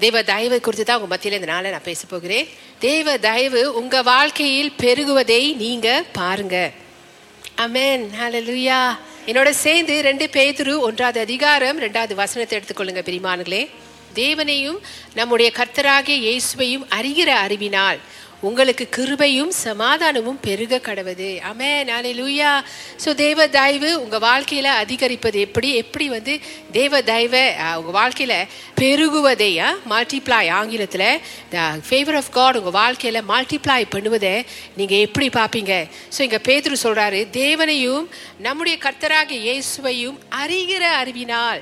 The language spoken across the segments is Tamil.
தேவ தயவு குறித்து தான் உங்க மத்தியில இந்த நாளை நான் பேச போகிறேன். தேவ தயவு உங்க வாழ்க்கையில் பெருகுவதை நீங்க பாருங்க. அமேன் ஹalleluya என்னோட சேர்ந்து ரெண்டு பேதுரு ஒன்றாவது அதிகாரம் ரெண்டாவது வசனத்தை எடுத்துக்கொள்ளுங்க பிரிமானங்களே தேவனையும் நம்முடைய கர்த்தராகிய இயேசுவையும் அறிகிற அறிவினால் உங்களுக்கு கிருபையும் சமாதானமும் பெருக கடவுது அமே நானே லூயா ஸோ தேவ தயவு உங்கள் வாழ்க்கையில் அதிகரிப்பது எப்படி? எப்படி வந்து தேவ தயவை உங்கள் வாழ்க்கையில் பெருகுவதையா மல்டிப்ளை ஆங்கிலத்தில் த ஃபேவர் ஆஃப் காட் உங்கள் வாழ்க்கையில் மல்டிப்ளை பண்ணுவதை நீங்கள் எப்படி பார்ப்பீங்க? ஸோ இங்கே பேதுரு சொல்கிறாரு தேவனையும் நம்முடைய கர்த்தராக இயேசுவையும் அறிகிற அறிவினால்.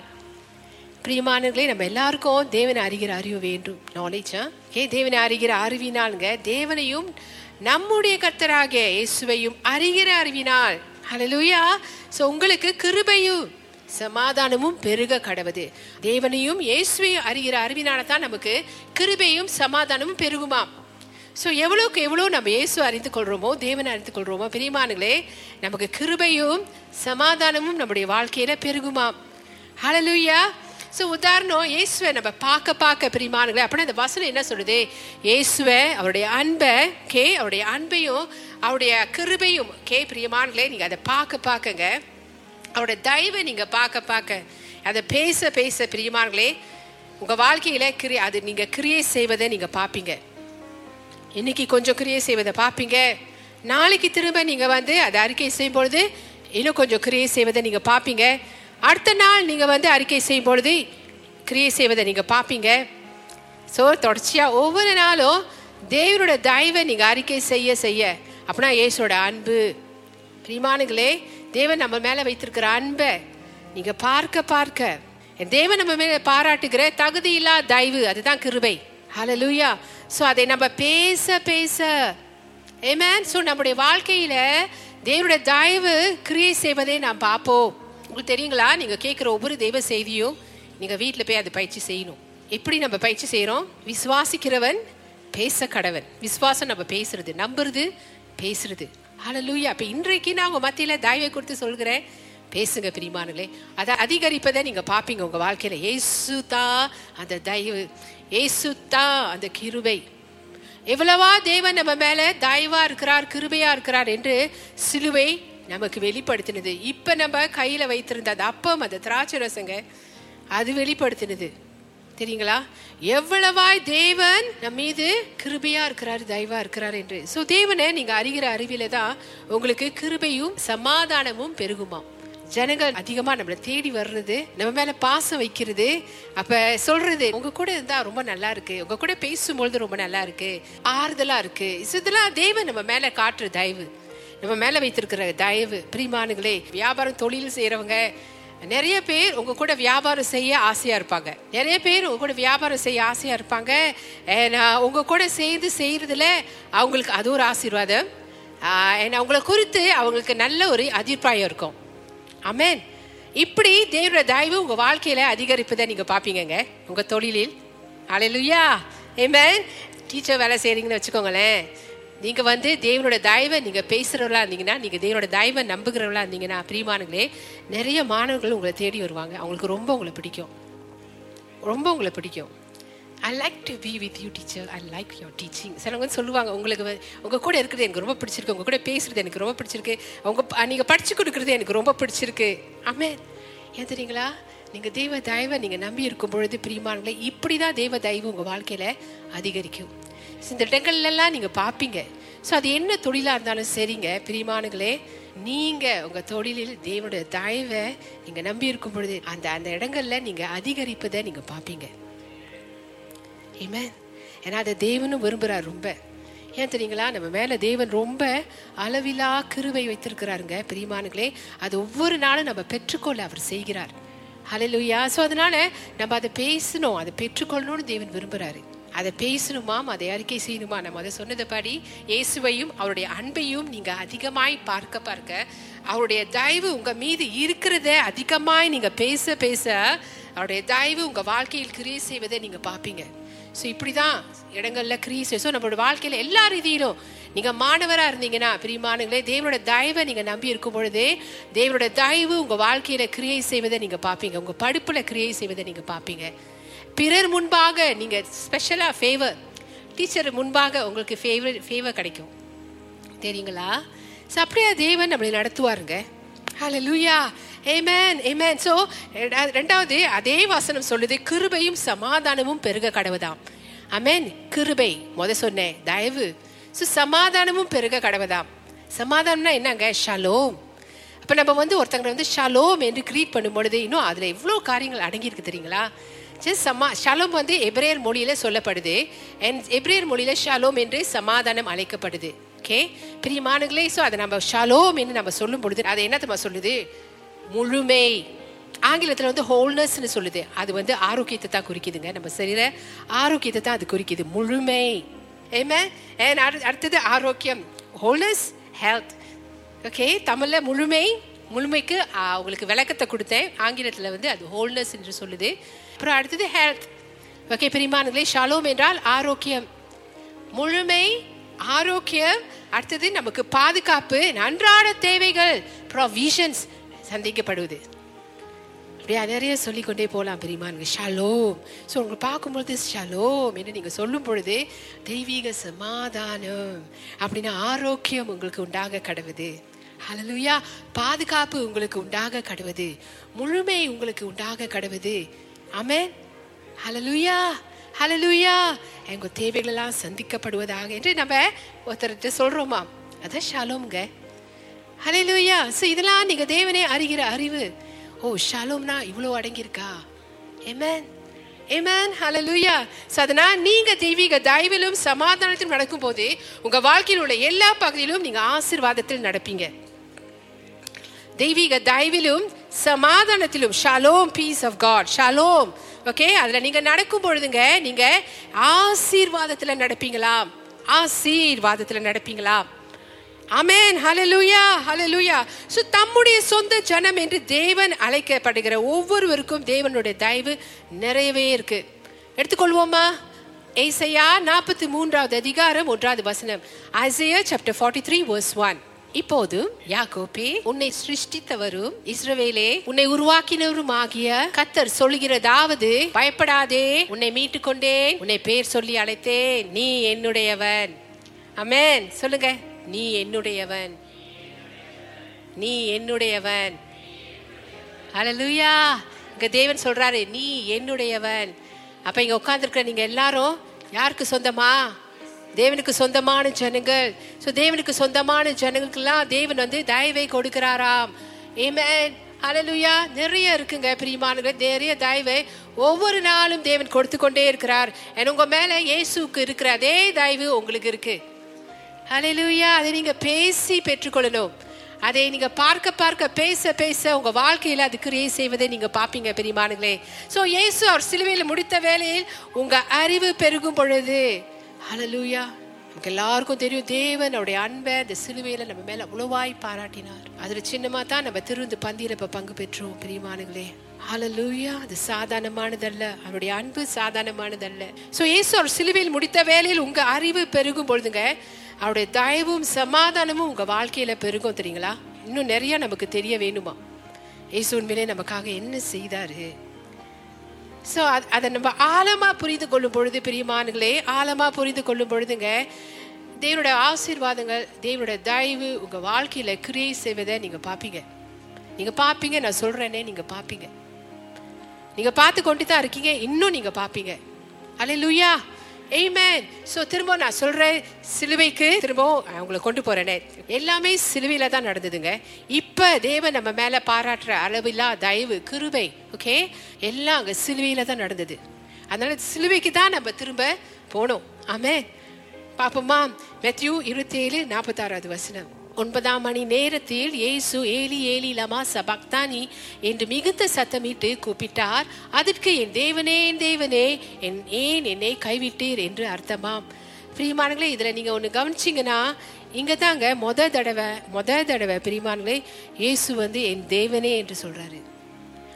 பிரியமானங்களே நம்ம எல்லாருக்கும் தேவனை அறிகிற அறிவு வேண்டும். நாலேஜா ஏ தேவனை அறிகிற அறிவினாலுங்க தேவனையும் நம்முடைய கர்த்தராக இயேசுவையும் அறிகிற அறிவினால். ஹalleluya ஸோ உங்களுக்கு கிருபையும் சமாதானமும் பெருக கடவுது தேவனையும் இயேசுவையும் அறிகிற அறிவினால தான் நமக்கு கிருபையும் சமாதானமும் பெருகுமாம் ஸோ எவ்வளோக்கு எவ்வளோ நம்ம இயேசு அறிந்து கொள்கிறோமோ தேவனை அறிந்து கொள்கிறோமோ பிரியமானங்களே நமக்கு கிருபையும் சமாதானமும் நம்முடைய வாழ்க்கையில் பெருகுமாம் ஹalleluya ஸோ உதாரணம் இயேசுவை நம்ம பார்க்க பார்க்க பிரிமானுங்களே அப்படின்னா அந்த வசனம் என்ன சொல்லுது? இயேசுவை அவருடைய அன்பை கே அவருடைய அன்பையும் அவருடைய கிருபையும் கே பிரியமானுங்களே நீங்கள் அதை பார்க்க பார்க்கங்க. அவருடைய தயவை நீங்கள் பார்க்க பார்க்க அதை பேச பேச பிரியமானங்களே உங்கள் வாழ்க்கையில் கிரி அது நீங்கள் கிரியை செய்வதை நீங்கள் பார்ப்பீங்க. இன்னைக்கு கொஞ்சம் கிரியை செய்வதை பார்ப்பீங்க. நாளைக்கு திரும்ப நீங்கள் வந்து அதை அறிக்கை செய்யும் பொழுது இன்னும் கொஞ்சம் கிரியை செய்வதை நீங்கள் பார்ப்பீங்க. அடுத்த நாள் நீங்கள் வந்து அறிக்கை செய்யும் பொழுது கிரியை செய்வதை நீங்கள் பார்ப்பீங்க. ஸோ தொடர்ச்சியாக ஒவ்வொரு நாளும் தேவனோட தயவை நீங்கள் அறிக்கை செய்ய செய்ய. அப்படின்னா இயேசோட அன்பு. பிரிமானுங்களே தேவன் நம்ம மேலே வைத்திருக்கிற அன்பை நீங்கள் பார்க்க பார்க்க. என் தேவன் நம்ம மேலே பாராட்டுகிற தகுதியில்லா தயவு அதுதான் கிருபை. ஹalleluya ஸோ அதை நம்ம பேச பேச. ஏமேன் ஸோ நம்முடைய வாழ்க்கையில் தேவனுடைய தயவு கிரியை செய்வதை நாம் பார்ப்போம். உங்களுக்கு தெரியுங்களா? நீங்கள் கேட்குற ஒவ்வொரு தெய்வ செய்தியும் நீங்கள் வீட்டில் போய் அதை பயிற்சி செய்யணும். எப்படி நம்ம பயிற்சி செய்கிறோம் விசுவாசிக்கிறவன் பேச கடவன் விசுவாசம் நம்ம பேசுறது நம்புறது பேசுறது. லூயா இப்போ இன்றைக்கு நான் உங்கள் மத்தியில் தயவை கொடுத்து சொல்கிறேன். பேசுங்க பிரிமானங்களே அதை அதிகரிப்பதை நீங்கள் பார்ப்பீங்க உங்கள் வாழ்க்கையில். ஏசுதா அந்த தயவு. ஏசு அந்த கிருவை எவ்வளவா தேவன் நம்ம மேல தயவா இருக்கிறார் கிருபையா இருக்கிறார் என்று சிலுவை நமக்கு வெளிப்படுத்தினது. இப்ப நம்ம கையில வைத்திருந்த அந்த அப்பம் அந்த திராட்சை ரசங்க அது வெளிப்படுத்தினது. தெரியுங்களா? எவ்வளவாய் தேவன் நம் மீது கிருபையா இருக்கிறார் தயவா இருக்கிறார் என்று. சோ தேவனை நீங்க அறிகிற அறிவில தான் உங்களுக்கு கிருபையும் சமாதானமும் பெருகுமாம். ஜனங்கள் அதிகமா நம்மளை தேடி வர்றது நம்ம மேல பாசம் வைக்கிறது. அப்ப சொல்றது உங்க கூட இருந்தா ரொம்ப நல்லா இருக்கு. உங்க கூட பேசும்பொழுது ரொம்ப நல்லா இருக்கு. ஆறுதலா இருக்கு. இதெல்லாம் தேவன் நம்ம மேல காட்டுற தயவு. நம்ம மேலே வைத்திருக்கிற தயவு பிரிமானுகளே வியாபாரம் தொழில் செய்கிறவங்க நிறைய பேர் உங்க கூட வியாபாரம் செய்ய ஆசையா இருப்பாங்க. நிறைய பேர் உங்க கூட வியாபாரம் செய்ய ஆசையா இருப்பாங்க. உங்க கூட சேர்ந்து செய்யறதுல அவங்களுக்கு அது ஒரு ஆசீர்வாதம். ஆஹ், அவங்கள குறித்து அவங்களுக்கு நல்ல ஒரு அபிப்பிராயம் இருக்கும். அமேன் இப்படி தேவனுடைய தயவு உங்க வாழ்க்கையில அதிகரிப்பதை நீங்க பாப்பீங்கங்க உங்க தொழிலில். அலையிலுயா ஏமேன் டீச்சர் வேலை செய்றீங்கன்னு வச்சுக்கோங்களேன். நீங்க வந்து தேவனோட தயவை நீங்க பேசுறவங்களா இருந்தீங்கன்னா நீங்க தேவனோட தயவை நம்புகிறவங்களா இருந்தீங்கன்னா பிரியமானங்களே நிறைய மாணவர்கள் உங்களை தேடி வருவாங்க. அவங்களுக்கு ரொம்ப உங்களை பிடிக்கும். ரொம்ப உங்களை பிடிக்கும். I like to be with you teacher I like your teaching சிலவங்க வந்து சொல்லுவாங்க உங்களுக்கு உங்கள் உங்க கூட இருக்கிறது எனக்கு ரொம்ப பிடிச்சிருக்கு. உங்க கூட பேசுறது எனக்கு ரொம்ப பிடிச்சிருக்கு. அவங்க நீங்கள் நீங்க படிச்சு கொடுக்குறது எனக்கு ரொம்ப பிடிச்சிருக்கு. ஆமே ஏன் தெரியுங்களா? நீங்க தெய்வ தயவை நீங்க நம்பி இருக்கும் பொழுது பிரியமானங்களே இப்படிதான் தெய்வ தயவு உங்க வாழ்க்கையில அதிகரிக்கும். இந்த இடங்கள்லாம் நீங்கள் பார்ப்பீங்க ஸோ அது என்ன தொழிலாக இருந்தாலும் சரிங்க. பிரிமானுகளே நீங்கள் உங்கள் தொழிலில் தேவனுடைய தயவை நீங்கள் நம்பி இருக்கும் பொழுது அந்த அந்த இடங்களில் நீங்கள் அதிகரிப்பதை நீங்கள் பார்ப்பீங்க ஏமே ஏன்னா அதை தேவனும் விரும்புகிறார் ரொம்ப. ஏன் தெரியுங்களா? நம்ம மேலே தேவன் ரொம்ப அளவிலா கிருவை வைத்திருக்கிறாருங்க. பிரியமானுங்களே அது ஒவ்வொரு நாளும் நம்ம பெற்றுக்கொள்ள அவர் செய்கிறார். ஹalleluya ஸோ அதனால நம்ம அதை பேசணும் அதை பெற்றுக்கொள்ளணும்னு தேவன் விரும்புறாரு. அதை பேசணுமாம் அதை அறிக்கை செய்யணுமா? நம்ம அதை சொன்னதுபடி இயேசுவையும் அவருடைய அன்பையும் நீங்க அதிகமாய் பார்க்க பார்க்க அவருடைய தயவு உங்க மீது இருக்கிறத அதிகமாய் நீங்க பேச பேச அவருடைய தயவு உங்க வாழ்க்கையில் கிரியை செய்வதை நீங்க பார்ப்பீங்க. ஸோ இப்படிதான் இடங்கள்ல கிரீஸ் ஸோ நம்மளோட வாழ்க்கையில எல்லா ரீதியிலும் நீங்க மாணவரா இருந்தீங்கன்னா பிரியமானங்களே தேவனோட தயவை நீங்க நம்பி இருக்கும் பொழுதே தேவனோட தயவு உங்க வாழ்க்கையில கிரியை செய்வதை நீங்க பார்ப்பீங்க. உங்க படிப்புல கிரியை செய்வதை நீங்க பார்ப்பீங்க. பிறர் முன்பாக நீங்க ஸ்பெஷலா ஃபேவர் டீச்சர் முன்பாக உங்களுக்கு ஃபேவர் ஃபேவர் கிடைக்கும். தெரியுங்களா? ஸோ அப்படியே தேவன் நம்மளை நடத்துவாருங்க. ஹலோ லூயா ஏமேன் ஏமேன் ஸோ ரெண்டாவது அதே வசனம் சொல்லுது கிருபையும் சமாதானமும் பெருக கடவுதாம் அமேன் கிருபை. முத சொன்னேன் தயவு. ஸோ சமாதானமும் பெருக கடவுதாம் சமாதானம்னா என்னங்க? ஷலோம். இப்போ நம்ம வந்து ஒருத்தங்களை வந்து ஷலோம் என்று கிரீட் பண்ணும் பொழுது இன்னும் அதில் எவ்வளோ காரியங்கள் அடங்கியிருக்கு தெரியுங்களா? ஜஸ்ட் சமா ஷலோம் வந்து எப்ரேயர் மொழியில் சொல்லப்படுது. அண்ட் எப்ரேயர் மொழியில் ஷலோம் என்று சமாதானம் அழைக்கப்படுது. ஓகே பிரியமானங்களே ஸோ அதை நம்ம ஷலோம் என்று நம்ம சொல்லும் பொழுது அதை என்ன தெரியுமா சொல்லுது? முழுமை. ஆங்கிலத்தில் வந்து ஹோல்னஸ்ன்னு சொல்லுது. அது வந்து ஆரோக்கியத்தை தான் குறிக்குதுங்க. நம்ம சரீர ஆரோக்கியத்தை தான் அது குறிக்குது. முழுமை. ஏமே and அடுத்தது ஆரோக்கியம். ஹோல்னஸ் ஹெல்த் ஓகே தமிழில் முழுமை முழுமைக்கு உங்களுக்கு விளக்கத்தை கொடுத்தேன். ஆங்கிலத்தில் வந்து அது ஹோல்னஸ் என்று சொல்லுது. அப்புறம் அடுத்தது ஹெல்த் ஓகே பிரிமானங்களே ஷாலோம் என்றால் ஆரோக்கியம். முழுமை ஆரோக்கியம். அடுத்தது நமக்கு பாதுகாப்பு அன்றாட தேவைகள் ப்ரொவிஷன்ஸ் சந்திக்கப்படுவது. அப்படியே நிறைய சொல்லிக்கொண்டே போகலாம் பெரியமானுங்க ஷலோம். ஸோ உங்களை பார்க்கும்பொழுது ஷலோம் என்று நீங்கள் சொல்லும் பொழுது தெய்வீக சமாதானம் அப்படின்னா ஆரோக்கியம் உங்களுக்கு உண்டாக கடவுது. அலலுயா பாதுகாப்பு உங்களுக்கு உண்டாக கடவுது. முழுமை உங்களுக்கு உண்டாக கடவுது. ஆமென் ஹலலுயா ஹலலுயா எங்க தேவைகளெல்லாம் சந்திக்கப்படுவதாக என்று நம்ம ஒருத்தர்கிட்ட சொல்றோமா? அதான் ஷாலோம்ங்க. ஹலலுயா ஸோ இதெல்லாம் நீங்கள் தேவனே அறிகிற அறிவு. ஓ ஷாலோம்னா இவ்வளோ அடங்கியிருக்கா? ஏமேன் ஏமேன் ஹalleluya ஸோ அதனால் நீங்கள் தெய்வீக தயவிலும் சமாதானத்திலும் நடக்கும்போது உங்கள் வாழ்க்கையில் உள்ள எல்லா பகுதியிலும் நீங்கள் ஆசீர்வாதத்தில் நடப்பீங்க. தெய்வீக தயவிலும் சமாதானத்திலும் shalom peace of God shalom. Okay அதில் நீங்கள் நடக்கும் பொழுதுங்க நீங்கள் ஆசீர்வாதத்தில் நடப்பீங்களாம். ஆசீர்வாதத்தில் நடப்பீங்களாம். அமேன் ஹலலுயா ஹலலுயா ஸோ தம்முடைய சொந்த ஜனம் என்று தேவன் அழைக்கப்படுகிற ஒவ்வொருவருக்கும் தேவனுடைய தயவு நிறையவே இருக்கு. எடுத்துக்கொள்வோமா? ஏசையா நாற்பத்தி மூன்றாவது அதிகாரம் ஒன்றாவது வசனம். Isaiah chapter forty three verse one இப்போது யாகோபி உன்னை சிருஷ்டித்தவரும் இஸ்ரவேலே உன்னை உருவாக்கினவரும் ஆகிய கத்தர் சொல்கிறதாவது பயப்படாதே. உன்னை மீட்டு கொண்டேன் உன்னை பேர் சொல்லி அழைத்தேன். நீ என்னுடையவன். அமேன் சொல்லுங்க. நீ என்னுடையவன். நீ என்னுடையவன். ஹalleluya இங்க தேவன் சொல்றாரு நீ என்னுடையவன். அப்ப இங்க உட்காந்துருக்க நீங்க எல்லாரும் யாருக்கு சொந்தமா? தேவனுக்கு சொந்தமான ஜனங்கள். ஸோ தேவனுக்கு சொந்தமான ஜனங்களுக்கெல்லாம் தேவன் வந்து தயவை கொடுக்கிறாராம். ஏமேன் அலலுயா நிறைய இருக்குங்க பிரியமானவர்களே. நிறைய தயவை ஒவ்வொரு நாளும் தேவன் கொடுத்து கொண்டே இருக்கிறார். And உங்க மேல இயேசுக்கு இருக்கிற அதே தயவு உங்களுக்கு இருக்கு. ஹalleluya அதை நீங்க பேசி பெற்றுக்கொள்ளணும். அதை நீங்க பார்க்க பார்க்க பேச பேச உங்க வாழ்க்கையில அது கிரியை செய்வதை நீங்க பாப்பீங்க பெரியமானுங்களே சோ இயேசு அவர் சிலுவையில் முடித்த வேலையில் உங்க அறிவு பெருகும் பொழுது ஹalleluya நமக்கு எல்லாருக்கும் தெரியும் தேவன் அவருடைய அன்பை இந்த சிலுவையில நம்ம மேல உழவாய் பாராட்டினார். அதுல சின்னமா தான் நம்ம திருந்து பந்தியில் இப்போ பங்கு பெற்றோம் பிரியமானுங்களே ஹலலூயா அது சாதாரணமானதல்ல. அவருடைய அன்பு சாதாரணமானதல்ல. சோ இயேசு அவர் சிலுவையில் முடித்த வேலையில் உங்க அறிவு பெருகும் பொழுதுங்க அவருடைய தயவும் சமாதானமும் உங்கள் வாழ்க்கையில் பெருகும் தெரியுங்களா? இன்னும் நிறையா நமக்கு தெரிய வேணுமா? ஏசு உண்மையிலே நமக்காக என்ன செய்தாரு? ஸோ அதை நம்ம ஆழமாக புரிந்து கொள்ளும் பொழுது பிரியமானுங்களே ஆழமாக புரிந்து கொள்ளும் பொழுதுங்க தேவனுடைய ஆசீர்வாதங்கள் தேவனுடைய தயவு உங்கள் வாழ்க்கையில் கிரியை செய்வதை நீங்கள் பார்ப்பீங்க நீங்கள் பார்ப்பீங்க நான் சொல்கிறேனே நீங்கள் பார்ப்பீங்க நீங்கள் பார்த்து கொண்டு தான் இருக்கீங்க இன்னும் நீங்கள் பார்ப்பீங்க பாப்பீங்க. அல்லேலூயா ஏமேன் ஸோ திரும்ப நான் சொல்றேன் சிலுவைக்கு திரும்ப அவங்களை கொண்டு போறேனே. எல்லாமே சிலுவையில தான் நடந்ததுங்க. இப்ப தேவன் நம்ம மேல பாராட்டுற அளவில்லா தயவு கிருபை ஓகே எல்லாம் அங்க சிலுவையில தான் நடந்தது. அதனால சிலுவைக்கு தான் நம்ம திரும்ப போனோம். ஆமே பாப்போமா மெத்யூ இருபத்தி ஏழு நாற்பத்தாறாவது வசனம். ஒன்பதாம் மணி நேரத்தில் இயேசு ஏலி ஏலி லமா சபக்தானி என்று மிகுந்த சத்தமிட்டு கூப்பிட்டார். அதற்கு என் தேவனே என் தேவனே என் ஏன் என்னை கைவிட்டீர்? என்று அர்த்தமாம். பிரியமானங்களே இதில் நீங்கள் ஒன்று கவனிச்சீங்கன்னா இங்கே தாங்க மொத தடவை மொத தடவை பிரியமானங்களே இயேசு வந்து என் தேவனே என்று சொல்கிறாரு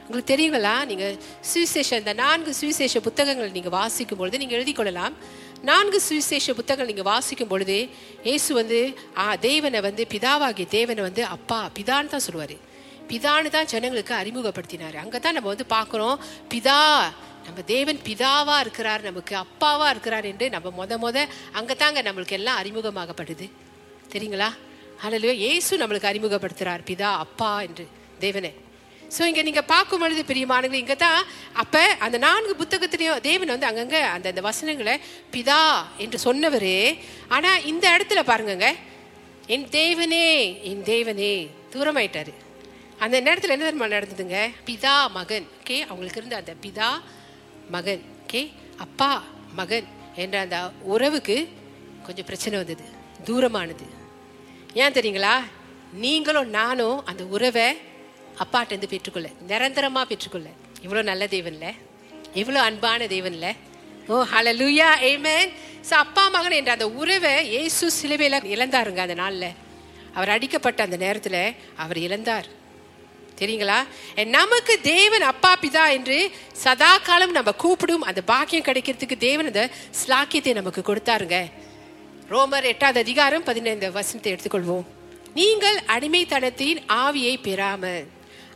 உங்களுக்கு தெரியுங்களா? நீங்கள் சுவிசேஷ இந்த நான்கு சுவிசேஷ புத்தகங்கள் நீங்கள் வாசிக்கும் பொழுது நீங்கள் எழுதி கொள்ளலாம். நான்கு சுவிசேஷ புத்தகங்கள் நீங்கள் வாசிக்கும் பொழுது இயேசு வந்து ஆ தேவனை வந்து பிதாவாகிய தேவனை வந்து அப்பா பிதான்னு தான் சொல்லுவார். பிதான்னு தான் ஜனங்களுக்கு அறிமுகப்படுத்தினாரு. அங்கே தான் நம்ம வந்து பார்க்குறோம் பிதா நம்ம தேவன் பிதாவா இருக்கிறார் நமக்கு அப்பாவா இருக்கிறார் என்று நம்ம முத அங்கே தாங்க நம்மளுக்கு எல்லாம் அறிமுகமாகப்படுது. தெரியுங்களா? அதில் இயேசு நம்மளுக்கு அறிமுகப்படுத்துகிறார் பிதா அப்பா என்று தேவனை ஸோ இங்கே நீங்கள் பார்க்கும் பொழுது பிரியமானவங்க இங்கே தான் அப்போ அந்த நான்கு புத்தகத்திலையும் தேவன் வந்து அங்கங்கே அந்த அந்த வசனங்களை பிதா என்று சொன்னவர். ஆனால் இந்த இடத்துல பாருங்கங்க என் தேவனே என் தேவனே தூரமாயிட்டாரு. அந்த நேரத்தில் என்ன தெரியுமா நடந்ததுங்க? பிதா மகன். ஓகே அவங்களுக்கு இருந்த அந்த பிதா மகன். ஓகே அப்பா மகன் என்ற அந்த உறவுக்கு கொஞ்சம் பிரச்சனை வந்தது தூரமானது. ஏன் தெரியுங்களா? நீங்களும் நானும் அந்த உறவை அப்பாட்டேருந்து பெற்றுக்கொள்ள. நிரந்தரமாக பெற்றுக்கொள்ள. இவ்வளோ நல்ல தேவன்ல. இவ்வளோ அன்பான தேவன்ல. ஓ ஹalleluya ஏமேன் ஸோ அப்பா மகன் என்ற அந்த உறவை இயேசு சிலுவையில் இழந்தாருங்க அந்த நாளில். அவர் அடிக்கப்பட்ட அந்த நேரத்தில் அவர் இழந்தார். தெரியுங்களா? நமக்கு தேவன் அப்பா பிதா என்று சதா காலம் நம்ம கூப்பிடும் அந்த பாக்கியம் கிடைக்கிறதுக்கு தேவன் அந்த ஸ்லாக்கியத்தை நமக்கு கொடுத்தாருங்க. ரோமர் எட்டாவது அதிகாரம் பதினைந்து வசனத்தை எடுத்துக்கொள்வோம். நீங்கள் அடிமைத்தனத்தின் ஆவியை பெறாமல்.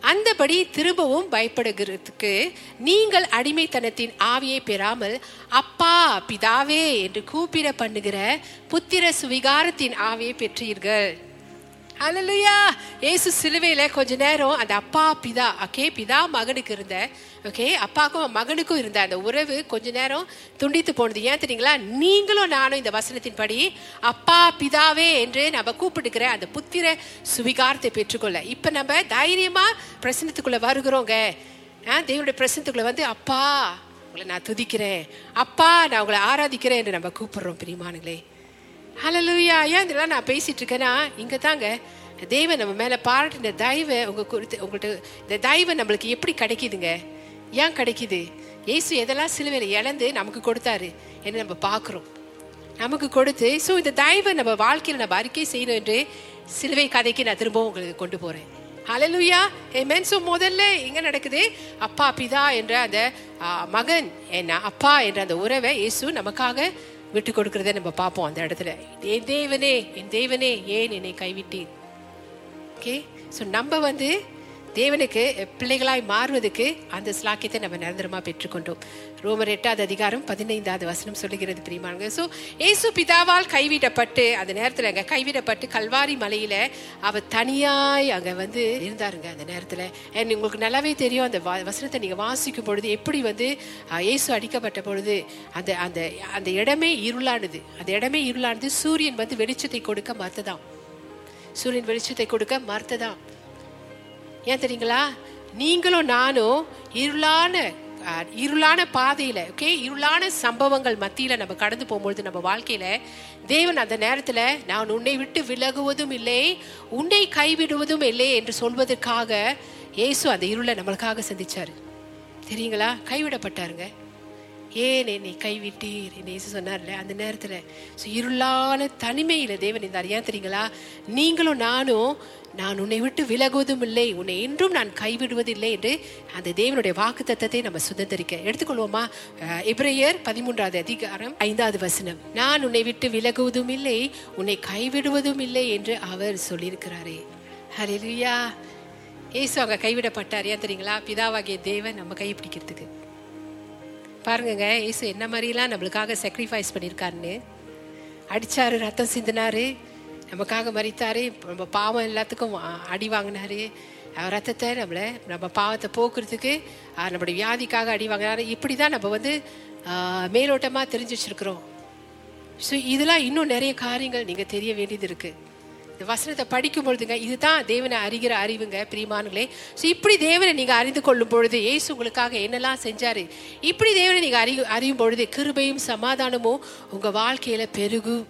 அந்தபடி திரும்பவும் பயப்படுகிறதுக்கு நீங்கள் அடிமைத்தனத்தின் ஆவியை பெறாமல் அப்பா பிதாவே என்று கூப்பிட பண்ணுகிற புத்திர சுவிகாரத்தின் ஆவியை பெற்றீர்கள். அலலுயா இயேசு சிலுவையில கொஞ்ச நேரம் அந்த அப்பா பிதா ஓகே பிதா மகனுக்கு இருந்த ஓகே அப்பாக்கும் மகனுக்கும் இருந்த அந்த உறவு கொஞ்ச நேரம் துண்டித்து போனது. ஏன் தெரியுங்களா? நீங்களும் நானும் இந்த வசனத்தின்படி அப்பா பிதாவே என்று நம்ம கூப்பிட்டுக்கிற அந்த புத்திர சுவிகாரத்தை பெற்றுக்கொள்ள. இப்போ நம்ம தைரியமா பிரசனத்துக்குள்ள வருகிறோங்க. ஆ, தேவனுடைய பிரசனத்துக்குள்ள வந்து அப்பா உங்களை நான் துதிக்கிறேன். அப்பா நான் உங்களை ஆராதிக்கிறேன் என்று நம்ம கூப்பிடுறோம் பிரியமானுங்களே ஹலலுயா ஏன் இதெல்லாம் நான் பேசிட்டு இருக்கேன்னா இங்கே தாங்க தெய்வம் நம்ம மேலே பாராட்டின தயவை உங்கள் குறித்து உங்கள்கிட்ட இந்த தயவை நம்மளுக்கு எப்படி கிடைக்குதுங்க? ஏன் கிடைக்குது? இயேசு எதெல்லாம் சிலுவையில் இழந்து நமக்கு கொடுத்தாரு என்று நம்ம பார்க்குறோம். நமக்கு கொடுத்து ஸோ இந்த தயவை நம்ம வாழ்க்கையில் நம்ம அறிக்கை செய்யணும் என்று சிலுவை கதைக்கு நான் திரும்பவும் உங்களுக்கு கொண்டு போகிறேன் ஹalleluya amen. ஸோ முதல்ல எங்கே நடக்குது? அப்பா பிதா என்ற அந்த மகன் என்ன அப்பா என்ற அந்த உறவை இயேசு நமக்காக விட்டு கொடுக்கறத நம்ம பார்ப்போம் அந்த இடத்துல. என் தேவனே என் தேவனே ஏன் என்னை கைவிட்டீர்? ஓகே ஸோ நம்ம வந்து தேவனுக்கு பிள்ளைகளாய் மாறுவதற்கு அந்த ஸ்லாக்கியத்தை நம்ம நிரந்தரமாக பெற்றுக்கொண்டோம். ரோமர் எட்டாவது அதிகாரம் பதினைந்தாவது வசனம் சொல்லுகிறது பிரியமானங்க ஸோ ஏசு பிதாவால் கைவிடப்பட்டு அந்த நேரத்தில் அங்கே கைவிடப்பட்டு கல்வாரி மலையில் அவர் தனியாய் அங்கே வந்து இருந்தாருங்க அந்த நேரத்தில். And உங்களுக்கு நல்லாவே தெரியும் அந்த வசனத்தை நீங்கள் வாசிக்கும் பொழுது எப்படி வந்து ஏசு இயேசு அடிக்கப்பட்ட பொழுது அந்த அந்த அந்த இடமே இருளானது. அந்த இடமே இருளானது. சூரியன் வந்து வெளிச்சத்தை கொடுக்க மறுத்ததாம். சூரியன் வெளிச்சத்தை கொடுக்க மறுத்ததாம். ஏன் தெரியுங்களா? நீங்களும் நானும் இருளான இருளான பாதையில ஓகே இருளான சம்பவங்கள் மத்தியில நம்ம கடந்து போகும்பொழுது நம்ம வாழ்க்கையில தேவன் அந்த நேரத்துல நான் உன்னை விட்டு விலகுவதும் இல்லை உன்னை கைவிடுவதும் இல்லை என்று சொல்வதற்காக இயேசு அந்த இருளை நம்மளுக்காக சந்திச்சாரு. தெரியுங்களா? கைவிடப்பட்டாருங்க. ஏன் என்னை கைவிட்டீர் என்று இயேசு சொன்னார்ல அந்த நேரத்தில். ஸோ இருளான தனிமையில் தேவன் இந்த அறியா தெரியுங்களா? நீங்களும் நானும் நான் உன்னை விட்டு விலகுவதும் இல்லை உன்னை என்றும் நான் கைவிடுவதில்லை என்று அந்த தேவனுடைய வாக்கு தத்தத்தை நம்ம சுதந்திரிக்க. எடுத்துக்கொள்வோமா? அஹ், பதிமூன்றாவது அதிகாரம் ஐந்தாவது வசனம். நான் உன்னை விட்டு விலகுவதும் இல்லை உன்னை கைவிடுவதும் இல்லை என்று அவர் சொல்லியிருக்கிறாரே. ஹalleluya ஏசு அங்கே கைவிடப்பட்டார். ஏன் தெரியுங்களா? பிதாவாகிய தேவன் நம்ம கை பிடிக்கிறதுக்கு. பாருங்கங்க இயேசு என்ன மாதிரிலாம் நம்மளுக்காக sacrifice பண்ணியிருக்காருன்னு அடித்தார் ரத்தம் சிந்தினாரு நமக்காக மறித்தாரு நம்ம பாவம் எல்லாத்துக்கும் அடி வாங்கினாரு. அவர் ரத்தத்தை நம்மளை நம்ம பாவத்தை போக்குறதுக்கு நம்மளுடைய வியாதிக்காக அடி வாங்கினாரு. இப்படி தான் நம்ம வந்து மேலோட்டமாக தெரிஞ்சு வச்சுருக்குறோம். ஸோ இதெல்லாம் இன்னும் நிறைய காரியங்கள் நீங்கள் தெரிய வேண்டியது இருக்குது இந்த வசனத்தை படிக்கும் பொழுதுங்க இதுதான் தேவனை அறிகிற அறிவுங்க பிரியமானங்களே ஸோ இப்படி தேவனை நீங்கள் அறிந்து கொள்ளும் பொழுது இயேசு உங்களுக்காக என்னெல்லாம் செஞ்சாரு? இப்படி தேவனை நீங்கள் அறி அறியும் பொழுது கிருபையும் சமாதானமும் உங்கள் வாழ்க்கையில் பெருகும்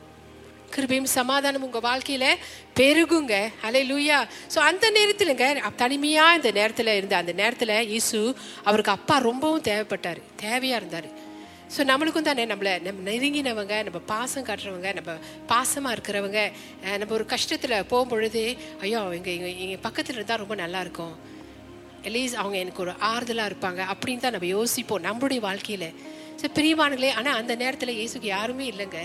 கிருபையும் சமாதானம் உங்கள் வாழ்க்கையில் பெருகுங்க. அலை லூயா ஸோ அந்த நேரத்துலங்க தனிமையாக இந்த நேரத்தில் இருந்த அந்த நேரத்தில் இயேசு அவருக்கு அப்பா ரொம்பவும் தேவைப்பட்டார். தேவையாக இருந்தார். ஸோ நம்மளுக்கும் தானே நம்மளை நம்ம நெருங்கினவங்க நம்ம பாசம் காட்டுறவங்க நம்ம பாசமாக இருக்கிறவங்க நம்ம ஒரு கஷ்டத்தில் போகும்பொழுது ஐயோ இங்கே இங்கே எங்கள் பக்கத்தில் இருந்தால் ரொம்ப நல்லாயிருக்கும் எலீஸ் அட்லீஸ்ட் அவங்க எனக்கு ஒரு ஆறுதலாக இருப்பாங்க அப்படின்னு தான் நம்ம யோசிப்போம் நம்மளுடைய வாழ்க்கையில். ஸோ பிரியமானங்களே ஆனால் அந்த நேரத்தில் இயேசுக்கு யாருமே இல்லைங்க.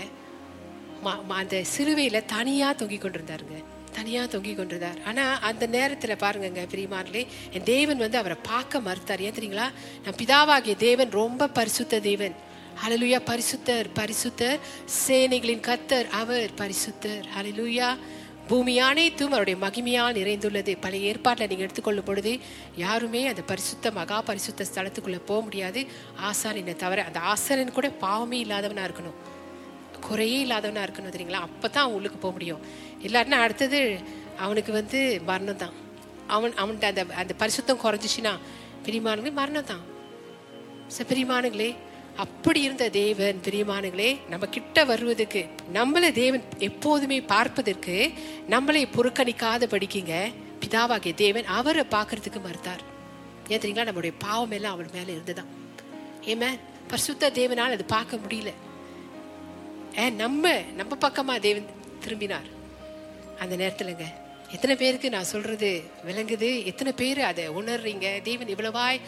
மா அந்த சிறுவையில் தனியாக தொங்கி கொண்டிருந்தாருங்க. தனியாக தொங்கி கொண்டிருந்தார். ஆனால் அந்த நேரத்தில் பாருங்கங்க பிரியமானே என் தேவன் வந்து அவரை பார்க்க மறுத்தார். ஏன் தெரியுங்களா? நம் பிதாவாகிய தேவன் ரொம்ப பரிசுத்த தேவன். ஹலலுயா பரிசுத்தர் பரிசுத்தர். சேனைகளின் கத்தர் அவர் பரிசுத்தர். ஹலலுயா பூமி அனைத்தும் அவருடைய மகிமையால் நிறைந்துள்ளது. பழைய ஏற்பாட்டில் நீங்கள் எடுத்துக்கொள்ளும் பொழுது யாருமே அந்த பரிசுத்த மகா பரிசுத்த ஸ்தலத்துக்குள்ளே போக முடியாது. ஆசாரியனை தவிர அந்த ஆசாரியன் கூட பாவமே இல்லாதவனாக இருக்கணும். குறையே இல்லாதவனாக இருக்கணும் தெரியுங்களா? அப்போ தான் அவன் உள்ளுக்கு போக முடியும். இல்லாட்டினா அடுத்தது அவனுக்கு வந்து மரணம் தான். அவன் அவன்கிட்ட அந்த அந்த பரிசுத்தம் குறைஞ்சிச்சுன்னா பிரிமானங்களே மரணம் தான். சரி பிரியமானுங்களே அப்படி இருந்த தேவன் பிரியமானங்களே நம்ம கிட்ட வருவதற்கு நம்மளை தேவன் எப்போதுமே பார்ப்பதற்கு நம்மளை புறக்கணிக்காத படிக்கிங்க பிதாவாகிய தேவன் அவரை பார்க்கறதுக்கு மறுத்தார். ஏன் தெரியுங்களா? நம்மளுடைய பாவம் எல்லாம் அவர் மேலே இருந்துதான். ஏமே பரிசுத்த தேவனால் அது பார்க்க முடியல. ஏ நம்ம நம்ம பக்கமா தேவன் திரும்பினார். அந்த நேரத்துலங்க எத்தனை பேருக்கு நான் சொல்றது விளங்குது? எத்தனை பேர் அதை உணர்றீங்க? தேவன் இவ்வளவாய்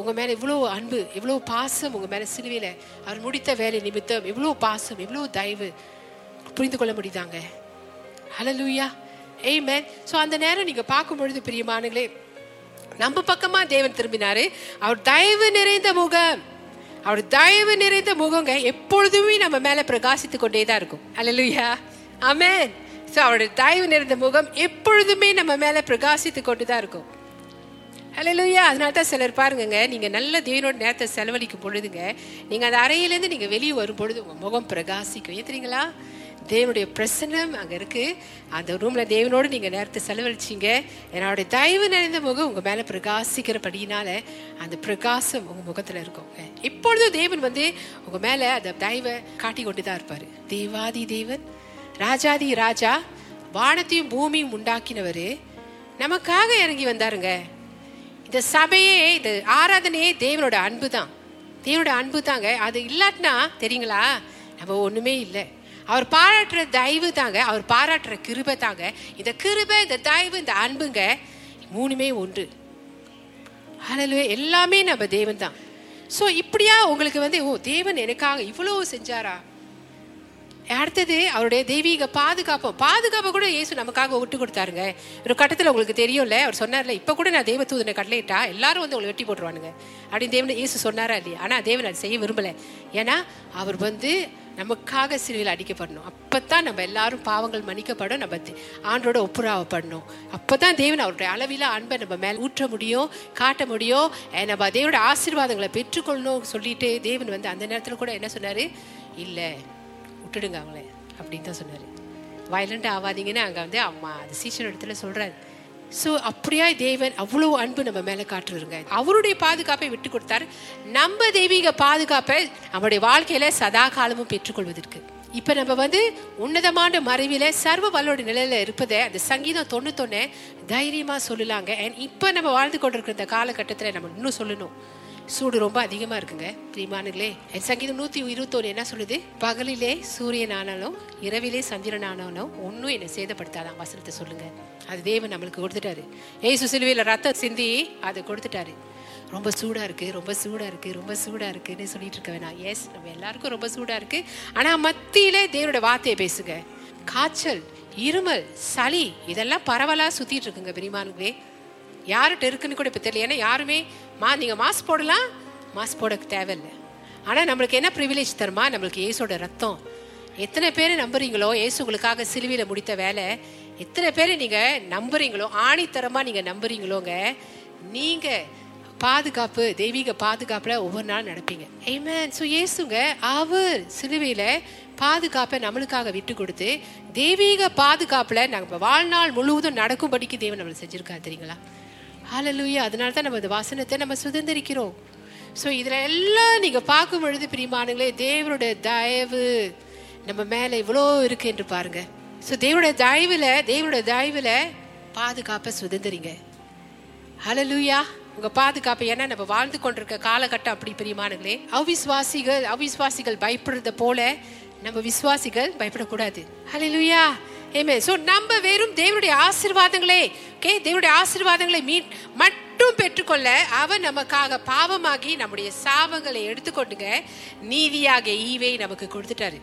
உங்க மேல இவ்வளோ அன்பு இவ்வளோ பாசம் உங்க மேல சிலுவையில. அவர் முடித்த வேலை நிமித்தம் இவ்வளோ பாசம் இவ்வளோ தயவு. புரிந்து கொள்ள முடியுதாங்க? ஹலலூயா ஏய் மேன் ஸோ அந்த நேரம் நீங்க பார்க்கும் பொழுது பிரியமானங்களே நம்ம பக்கமா தேவன் திரும்பினாரு. அவர் தயவு நிறைந்த முகம். அவர் தயவு நிறைந்த முகங்க எப்பொழுதுமே நம்ம மேல பிரகாசித்து கொண்டே தான் இருக்கும். அலலுயா அமேன் ஸோ அவருடைய தயவு நிறைந்த முகம் எப்பொழுதுமே நம்ம மேல பிரகாசித்து கொண்டு தான் இருக்கும். ஹalleluya அதனால தான் சிலர் பாருங்கங்க நீங்கள் நல்ல தேவனோட நேரத்தை செலவழிக்கும் பொழுதுங்க நீங்கள் அந்த அறையிலேருந்து நீங்கள் வெளியே வரும் பொழுது உங்கள் முகம் பிரகாசிக்கும். ஏன் தேவனுடைய பிரசன்னம் அங்கே இருக்குது அந்த ரூமில் தேவனோடு நீங்கள் நேரத்தை செலவழிச்சீங்க. என்னோட தயவு நிறைந்த முகம் உங்கள் மேலே பிரகாசிக்கிறபடினால அந்த பிரகாசம் உங்கள் முகத்தில் இருக்கும் இப்பொழுதும் தேவன் வந்து உங்கள் மேலே அந்த தயவை காட்டி கொண்டு தான் இருப்பார். தேவாதி தேவன் ராஜாதி ராஜா வானத்தையும் பூமியும் உண்டாக்கினவர் நமக்காக இறங்கி வந்தாருங்க. இந்த சபையே இந்த ஆராதனையே தேவனோட அன்பு தான் தேவனோட அன்பு தாங்க அது இல்லாட்டினா தெரியுங்களா? நம்ம ஒன்றுமே இல்லை. அவர் பாராட்டுற தயவு தாங்க. அவர் பாராட்டுற கிருபை தாங்க. இந்த கிருபை இந்த தயவு இந்த அன்புங்க மூணுமே ஒன்று. அதில் எல்லாமே நம்ம தேவன் தான் ஸோ இப்படியா உங்களுக்கு வந்து ஓ தேவன் எனக்காக இவ்வளோ செஞ்சாரா? அடுத்தது அவருடைய தெய்வீக பாதுகாப்பு. பாதுகாப்பை கூட இயேசு நமக்காக விட்டு கொடுத்தாருங்க. ஒரு கட்டத்தில் உங்களுக்கு தெரியும்ல அவர் சொன்னார்ல இப்போ கூட நான் தெய்வ தூதனை கட்டளையிட்டா எல்லாரும் வந்து உங்களை வெட்டி போட்டுருவானுங்க. அப்படின்னு தேவன் இயேசு சொன்னாரா இல்லையா? ஆனால் தேவன் அதை செய்ய விரும்பலை. ஏன்னா அவர் வந்து நமக்காக சிலுவையில் அடிக்கப்படணும். அப்போ தான் நம்ம எல்லாரும் பாவங்கள் மன்னிக்கப்படும். நம்ம ஆண்டோட ஒப்புராவப்படணும். அப்பதான் தேவன் அவருடைய அளவில் அன்பை நம்ம மேலே ஊற்ற முடியும் காட்ட முடியும். நம்ம தேவனோட ஆசீர்வாதங்களை பெற்றுக்கொள்ளணும் சொல்லிட்டு தேவன் வந்து அந்த நேரத்தில் கூட என்ன சொன்னார்? இல்லை விட்டுடுங்க அவங்கள அப்படின்னு தான் சொன்னார். வயலண்ட் ஆகாதீங்கன்னு அங்கே வந்து அம்மா அது சீசன் இடத்துல சொல்கிறாரு ஸோ அப்படியா தேவன் அவ்வளோ அன்பு நம்ம மேலே காட்டுருங்க அவருடைய பாதுகாப்பை விட்டு கொடுத்தாரு. நம்ம தெய்வீக பாதுகாப்பை நம்முடைய வாழ்க்கையில் சதா காலமும் பெற்றுக்கொள்வதற்கு. இப்போ நம்ம வந்து உன்னதமான மறைவில் சர்வ வல்லோட நிலையில இருப்பதை அந்த சங்கீதம் தொண்ணூத்தொன்னே தைரியமாக சொல்லலாங்க. அண்ட் இப்போ நம்ம வாழ்ந்து கொண்டிருக்கிற இந்த காலகட்டத்தில் நம்ம இன்னும் சொல்லணும். சூடு ரொம்ப அதிகமா இருக்குங்க. பிரிமானுங்களே சங்கீதம் நூத்தி இருபத்தொன்று என்ன சொல்லுது? பகலிலே சூரியன் ஆனாலும் இரவிலே சந்திரன் ஆனாலும் ஒன்னும் என்னை சேதப்படுத்தாதான். வசனத்தை சொல்லுங்க. அது தேவன் நம்மளுக்கு கொடுத்துட்டாரு. ஏசு சிலுவையில ரத்தம் சிந்தி அதை கொடுத்துட்டாரு. ரொம்ப சூடா இருக்கு ரொம்ப சூடா இருக்கு ரொம்ப சூடா இருக்குன்னு சொல்லிட்டு இருக்க வேணாம் எஸ் நம்ம எல்லாருக்கும் ரொம்ப சூடா இருக்கு. ஆனா மத்தியில தேவனோட வார்த்தையை பேசுங்க. காய்ச்சல் இருமல் சளி இதெல்லாம் பரவலா சுத்திட்டு இருக்குங்க பிரிமானுங்களே யார்கிட்ட இருக்குன்னு கூட இப்போ தெரியல. ஏன்னா யாருமே மா நீங்கள் மாஸ்க் போடலாம். மாஸ்க் போட தேவையில்லை. ஆனால் நம்மளுக்கு என்ன ப்ரிவிலேஜ் தருமா நம்மளுக்கு இயேசோட ரத்தம். எத்தனை பேர் நம்புறீங்களோ இயேசு உங்களுக்காக சிலுவையில் முடித்த வேலை. எத்தனை பேர் நீங்கள் நம்புறீங்களோ ஆணித்தரமாக நீங்கள் நம்புறீங்களோங்க நீங்கள் பாதுகாப்பு தெய்வீக பாதுகாப்பில் ஒவ்வொரு நாள் நடப்பீங்க. ஏமேன் ஸோ இயேசுங்க அவர் சிலுவையில் பாதுகாப்பை நம்மளுக்காக விட்டு கொடுத்து தெய்வீக பாதுகாப்பில் நம்ம வாழ்நாள் முழுவதும் நடக்கும்படிக்கு தேவன் நம்மளை செஞ்சுருக்காரு தெரியுங்களா? ஹalleluya அதனால தான் நம்ம அந்த வசனத்தை நம்ம சுதந்திரிக்கிறோம். ஸோ இதில் எல்லாம் நீங்கள் பார்க்கும் பொழுது பிரியமானங்களே தேவனுடைய தயவு நம்ம மேலே இவ்வளோ இருக்கு என்று பாருங்க. ஸோ தேவனுடைய தயவில் தேவனுடைய தயவில் பாதுகாப்பை சுதந்திரிங்க. ஹலலூயா உங்க பாதுகாப்பு ஏன்னா நம்ம வாழ்ந்து கொண்டிருக்க காலகட்டம் அப்படி பிரியமானங்களே அவிஸ்வாசிகள் அவிஸ்வாசிகள் பயப்படுறத போல நம்ம விசுவாசிகள் பயப்படக்கூடாது. ஹலலூயா ஏமே சோ நம்ம வெறும் தேவனுடைய ஆசீர்வாதங்களே ஓகே தேவனுடைய ஆசீர்வாதங்களை மீட் மட்டும் பெற்றுக்கொள்ள அவன் நமக்காக பாவமாகி நம்முடைய சாபங்களை எடுத்துக்கொண்டுங்க நீதியாக ஈவை நமக்கு கொடுத்துட்டாரு.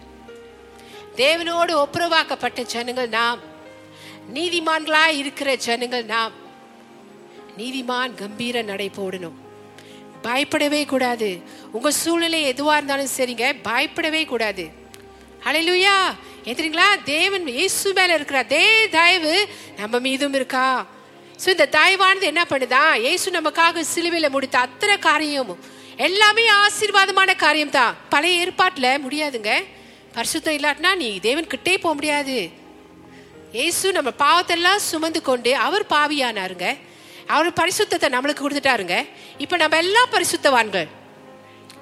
தேவனோடு ஒப்புரவாக்கப்பட்ட ஜனங்கள் நாம். நீதிமான்களாய் இருக்கிற ஜனங்கள் நாம். நீதிமான் கம்பீர நடை போடணும். பயப்படவே கூடாது. உங்க சூழ்நிலை எதுவா இருந்தாலும் சரிங்க பயப்படவே கூடாது. அலையிலுயா எதிரிங்களா தேவன் இயேசு மேல இருக்கிற அதே தயவு நம்ம மீதும் இருக்கா? ஸோ இந்த தயவானது என்ன பண்ணுதா? இயேசு நமக்காக சிலுவையில் முடித்த அத்தனை காரியமும் எல்லாமே ஆசீர்வாதமான காரியம் தான் பழைய ஏற்பாட்டில் முடியாதுங்க. பரிசுத்தம் இல்லாட்டினா நீ தேவன் கிட்டே போக முடியாது. இயேசு நம்ம பாவத்தெல்லாம் சுமந்து கொண்டு அவர் பாவியானாருங்க. அவர் பரிசுத்தத்தை நம்மளுக்கு கொடுத்துட்டாருங்க. இப்போ நம்ம எல்லாம் பரிசுத்தவான்கள்.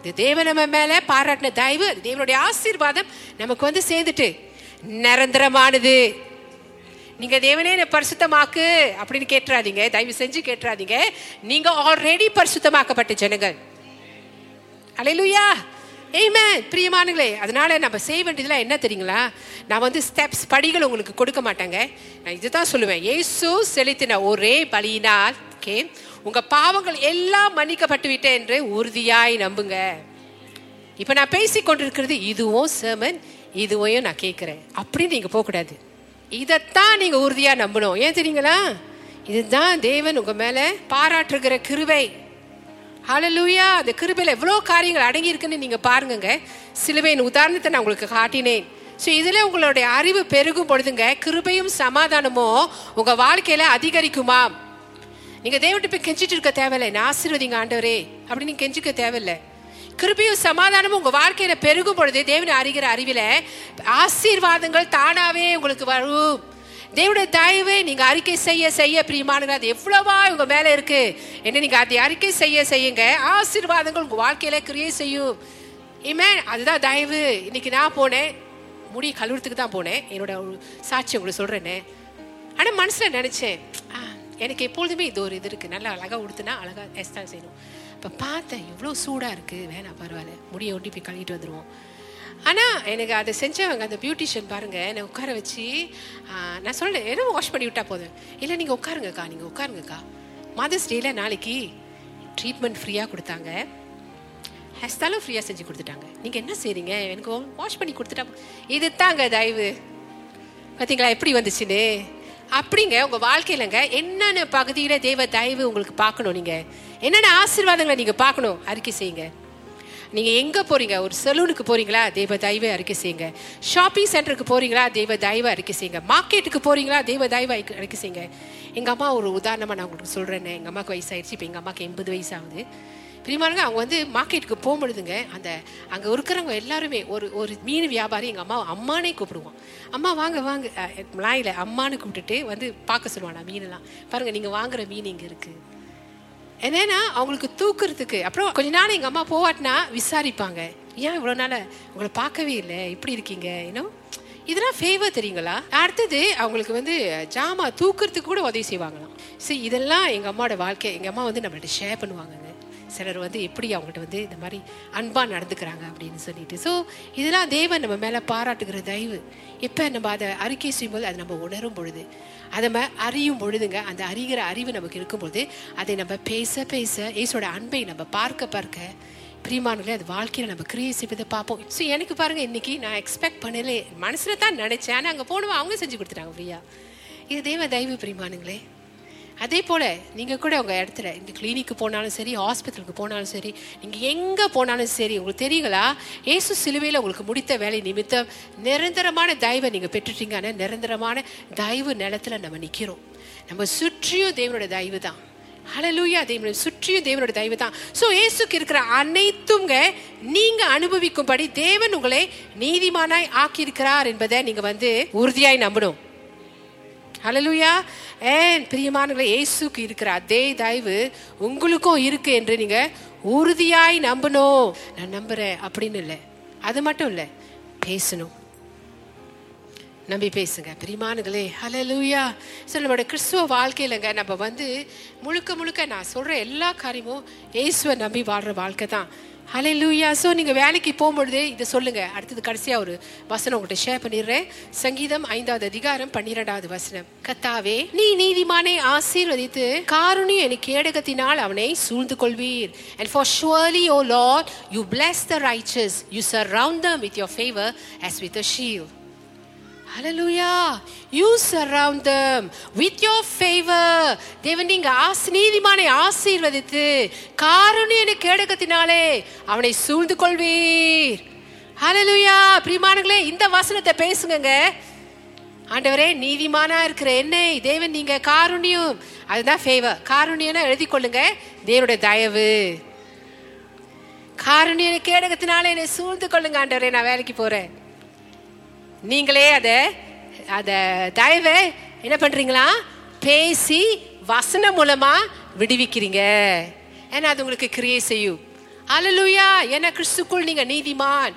இது தேவன் நம்ம மேல பாராட்டின தயவு தேவனுடைய ஆசீர்வாதம் நமக்கு வந்து சேர்ந்துட்டு. நிரந்தரமானது. நீங்க தேவனே என்னை பரிசுத்தமாக்கு அப்படின்னு கேட்டுறாதீங்க தயவு செஞ்சு கேட்டுறாதீங்க. நீங்க ஆல்ரெடி பரிசுத்தமாக்கப்பட்ட ஜனங்கள். அலையிலுயா ஏய்மேன் பிரியமானங்களே அதனால நம்ம செய்ய வேண்டியதுலாம் என்ன தெரியுங்களா? நான் வந்து ஸ்டெப்ஸ் படிகள் உங்களுக்கு கொடுக்க மாட்டேங்க. நான் இதுதான் சொல்லுவேன். ஏசு செலுத்தின ஒரே பலியினால் ஓகே? உங்க பாவங்கள் எல்லாம் மன்னிக்கப்பட்டு விட்டேன் என்று உறுதியாய் நம்புங்க. இப்போ நான் பேசி கொண்டிருக்கிறது இதுவும் சேமன் இதுவையும் நான் கேட்குறேன். அப்படின்னு நீங்கள் போகக்கூடாது. இதைத்தான் நீங்கள் உறுதியாக நம்பணும். ஏன் தெரியுங்களா? இதுதான் தேவன் உங்கள் மேலே பாராட்டுகிற கிருவை ஹலலூயா அந்த கிருபையில் எவ்வளோ காரியங்கள் அடங்கி இருக்குன்னு நீங்கள் பாருங்கங்க சிலுவையின் உதாரணத்தை நான் உங்களுக்கு காட்டினேன். ஸோ இதில் உங்களுடைய அறிவு பெருகும் பொழுதுங்க கிருபையும் சமாதானமும் உங்கள் வாழ்க்கையில் அதிகரிக்குமா நீங்கள் தேவன்கிட்ட போய் கெஞ்சிட்டு இருக்க தேவையில்லை. நான் ஆசீர்வதிங்க ஆண்டவரே. அப்படின்னு நீங்கள் கெஞ்சிக்க தேவையில்லை. கிருபியும் சமாதானமும் உங்க வாழ்க்கையில பெருகும் பொழுது தேவனை அறிகிற அறிவில ஆசீர்வாதங்கள் தானாவே உங்களுக்கு வரும். தேவனுடைய தயவை நீங்க அறிக்கை செய்ய செய்ய பிரியமானது அது எவ்வளவா உங்க மேல இருக்கு. என்ன நீங்க அதை அறிக்கை செய்ய செய்யுங்க. ஆசீர்வாதங்கள் உங்க வாழ்க்கையில கிரியை செய்யும். இமே அதுதான் தயவு. இன்னைக்கு நான் போனேன். முடி கல்லூரத்துக்கு தான் போனேன். என்னோட சாட்சி உங்களுக்கு சொல்றேன்னு ஆனா மனசுல நினைச்சேன் ஆ, எனக்கு எப்பொழுதுமே இது ஒரு இது இருக்குது நல்லா அழகாக உடுத்துனா அழகாக எஸ்தான் செய்யணும். இப்போ பார்த்தேன் இவ்வளோ சூடாக இருக்குது வேணாம் பரவாயில்ல. முடியை ஒட்டி போய் கழுவிட்டு வந்துடுவோம் ஆனால் எனக்கு அதை செஞ்சவங்க அந்த பியூட்டிஷியன் பாருங்கள் என்னை உட்கார வச்சு நான் சொல்கிறேன் எதுவும் வாஷ் பண்ணி விட்டா போதும். இல்லை நீங்கள் உட்காருங்கக்கா நீங்கள் உட்காருங்கக்கா. மதர்ஸ் டேல நாளைக்கு ட்ரீட்மெண்ட் ஃப்ரீயாக கொடுத்தாங்க. ஹேர் ஃப்ரீயாக செஞ்சு கொடுத்துட்டாங்க. நீங்கள் என்ன செய்றீங்க? எனக்கு வாஷ் பண்ணி கொடுத்துட்டா இது தாங்க தயவு. பார்த்தீங்களா எப்படி வந்துச்சுன்னு? அப்படிங்க உங்கள் வாழ்க்கையிலங்க என்னென்ன பகுதியில் தேவ தயவு உங்களுக்கு பார்க்கணும் நீங்கள் என்னென்ன ஆசீர்வாதங்களை நீங்கள் பார்க்கணும்? அறிக்கை செய்யுங்க. நீங்கள் எங்கே போகிறீங்க ஒரு சலூனுக்கு போகிறீங்களா தெய்வ தயவை அறிக்கை செய்யுங்க. ஷாப்பிங் சென்டருக்கு போகிறீங்களா தெய்வ தயவை அறிக்கை செய்யுங்க. மார்க்கெட்டுக்கு போகிறீங்களா தெய்வ தயவை அறிக்கை- செய்யுங்க. எங்கள் அம்மா ஒரு உதாரணமாக நான் உங்களுக்கு சொல்கிறேன்னே எங்கள் அம்மாவுக்கு வயசாயிடுச்சு இப்போ எங்கள் அம்மாவுக்கு எண்பது வயசு ஆகுது அவங்க வந்து மார்க்கெட்டுக்கு போகும்பொழுதுங்க அந்த அங்கே இருக்கிறவங்க எல்லாருமே ஒரு ஒரு மீன் வியாபாரி எங்கள் அம்மா அம்மானே கூப்பிடுவோம் அம்மா வாங்க வாங்க. லாயில் அம்மான்னு கூப்பிட்டுட்டு வந்து பார்க்க சொல்லுவானா மீனெல்லாம். பாருங்கள் நீங்கள் வாங்குற மீன் இங்கே இருக்குது என்னன்னா அவங்களுக்கு தூக்குறதுக்கு. அப்புறம் கொஞ்ச நாள் எங்கள் அம்மா போவாட்டினா விசாரிப்பாங்க. ஏன் இவ்வளோ நாள் உங்களை பார்க்கவே இல்லை? இப்படி இருக்கீங்க? இன்னும் இதெல்லாம் ஃபேவர் தெரியுங்களா? அடுத்தது அவங்களுக்கு வந்து ஜாமா தூக்குறதுக்கு கூட உதவி செய்வாங்களாம். சரி இதெல்லாம் எங்கள் அம்மாவோட வாழ்க்கை. எங்கள் அம்மா வந்து நம்மள்ட்ட ஷேர் பண்ணுவாங்க சிலர் வந்து எப்படி அவங்ககிட்ட வந்து இந்த மாதிரி அன்பாக நடந்துக்கிறாங்க அப்படின்னு சொல்லிட்டு. ஸோ இதெல்லாம் தேவன் நம்ம மேலே பாராட்டுகிற தயவு. எப்போ நம்ம அதை அறிக்கை செய்யும்போது அதை நம்ம உணரும் பொழுது. அதை நம்ம அறியும் பொழுதுங்க அந்த அறிகிற அறிவு நமக்கு இருக்கும்பொழுது அதை நம்ம பேச பேச ஏசோட அன்பை நம்ம பார்க்க பார்க்க பிரியமானங்களே அது வாழ்க்கையில் நம்ம கிரியை செய்வதை பார்ப்போம். ஸோ எனக்கு பாருங்க இன்னைக்கு நான் எக்ஸ்பெக்ட் பண்ணல மனசில் தான் நினச்சேன் ஆனால் அங்கே போனவன் அவங்க செஞ்சு கொடுத்துட்டாங்க ஃப்ரீயா இது தெய்வ தெய்வ பிரியமானுங்களே அதே போல் நீங்கள் கூட உங்கள் இடத்துல இந்த கிளினிக்கு போனாலும் சரி ஹாஸ்பிட்டலுக்கு போனாலும் சரி நீங்கள் எங்கே போனாலும் சரி உங்களுக்கு தெரியுங்களா? ஏசு சிலுவையில் உங்களுக்கு முடித்த வேலை நிமித்தம் நிரந்தரமான தயவை நீங்க பெற்றுட்டீங்கன்னா நிரந்தரமான தயவு நிலத்துல நம்ம நிற்கிறோம் நம்ம சுற்றியும் தேவனோட தயவு தான். ஹலலூயா தேவனோட சுற்றியும் தேவனோட தயவு தான். ஸோ ஏசுக்கு இருக்கிற அனைத்துங்க நீங்க அனுபவிக்கும்படி தேவன் உங்களை நீதிமானாய் ஆக்கியிருக்கிறார் என்பதை நீங்க வந்து உறுதியாய் நம்பணும். ஹலலுயா ஏன் பிரியமானவர்களே இயேசுக்கு இருக்கிற அதே தயவு உங்களுக்கும் இருக்கு என்று நீங்க உறுதியாய் நம்பணும். நான் நம்புறேன் அப்படின்னு இல்லை. அது மட்டும் இல்லை. பேசணும். நம்பி பேசுங்க. பிரிமானுகளே ஹலலூயா ஸோ நம்மளோட கிறிஸ்துவ வாழ்க்கையிலங்க நம்ம வந்து முழுக்க முழுக்க நான் சொல்கிற எல்லா காரியமும் இயேசுவை நம்பி வாழ்கிற வாழ்க்கை தான். ஹalleluya ஸோ நீங்கள் வேலைக்கு போகும்பொழுதே இதை சொல்லுங்க. அடுத்தது கடைசியாக ஒரு வசனம் உங்கள்கிட்ட ஷேர் பண்ணிடுறேன். சங்கீதம் ஐந்தாவது அதிகாரம் பன்னிரெண்டாவது வசனம். கத்தாவே நீ நீதிமானை ஆசீர்வதித்து காருணி என் கேடகத்தினால் அவனை சூழ்ந்து கொள்வீர் and for surely O lord you bless the righteous. You surround them with your favour as with a ஷீவ் hallelujah you surround them with your favour தேவன் நீங்க ஆசி நீதிமானை ஆசீர்வதித்து காருண்ய கேடகத்தினாலே அவனை சூழ்ந்து கொள்வீர். ஹலலூயா பிரியமானங்களே இந்த வசனத்தை பேசுங்க ஆண்டவரே நீதிமானா இருக்கிற என்னை தேவன் நீங்க காருண்யம் அதுதான் ஃபேவர் காருண்யம்னா எழுதி கொள்ளுங்க. தேவனுடைய தயவு. காருண்யனை கேடகத்தினால என்னை சூழ்ந்து கொள்ளுங்க ஆண்டவரே நான் வேலைக்கு போறேன். நீங்களே அதை அதை தயவை என்ன பண்ணுறீங்களா பேசி வசனம் மூலமாக விடுவிக்கிறீங்க. ஏன்னா அது உங்களுக்கு கிரியே செய்யும். அலலுயா ஏன்னா கிறிஸ்துக்குள் நீங்கள் நீதிமான்.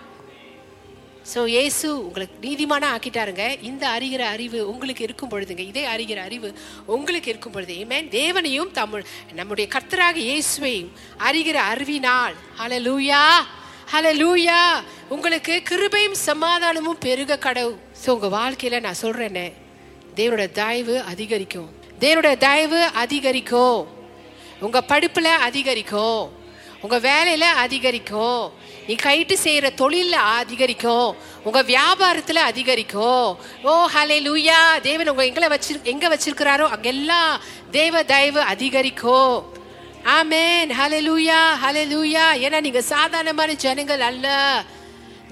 ஸோ இயேசு உங்களுக்கு நீதிமான ஆக்கிட்டாருங்க. இந்த அறிகிற அறிவு உங்களுக்கு இருக்கும் பொழுதுங்க. இதே அறிகிற அறிவு உங்களுக்கு இருக்கும் பொழுது. ஏமேன் தேவனையும் தமிழ் நம்முடைய கர்த்தராக இயேசுவையும் அறிகிற அறிவினால். அலலூயா ஹலலூயா உங்களுக்கு கிருபையும் சமாதானமும் பெருக கடவு ஸோ உங்கள் வாழ்க்கையில் நான் சொல்கிறேனே தேவனோட தயவு அதிகரிக்கும். தேவனோட தயவு அதிகரிக்கும். உங்கள் படிப்பில் அதிகரிக்கும். உங்கள் வேலையில் அதிகரிக்கும். நீ கைட்டு செய்கிற தொழிலில் அதிகரிக்கும். உங்கள் வியாபாரத்தில் அதிகரிக்கும். ஓ ஹலே லூயா தேவன் உங்கள் எங்களை வச்சிரு எங்கே வச்சிருக்கிறாரோ அங்கெல்லாம் தேவ தயவு அதிகரிக்கும். ஆமேன் ஹலலூயா லூயா ஏன்னா நீங்கள் சாதாரணமான ஜனங்கள் அல்ல.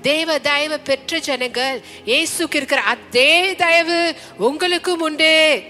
தேவ தயவு பெற்ற ஜனங்கள். இயேசுக்கு இருக்கிற அதே தயவு உங்களுக்கும் உண்டு.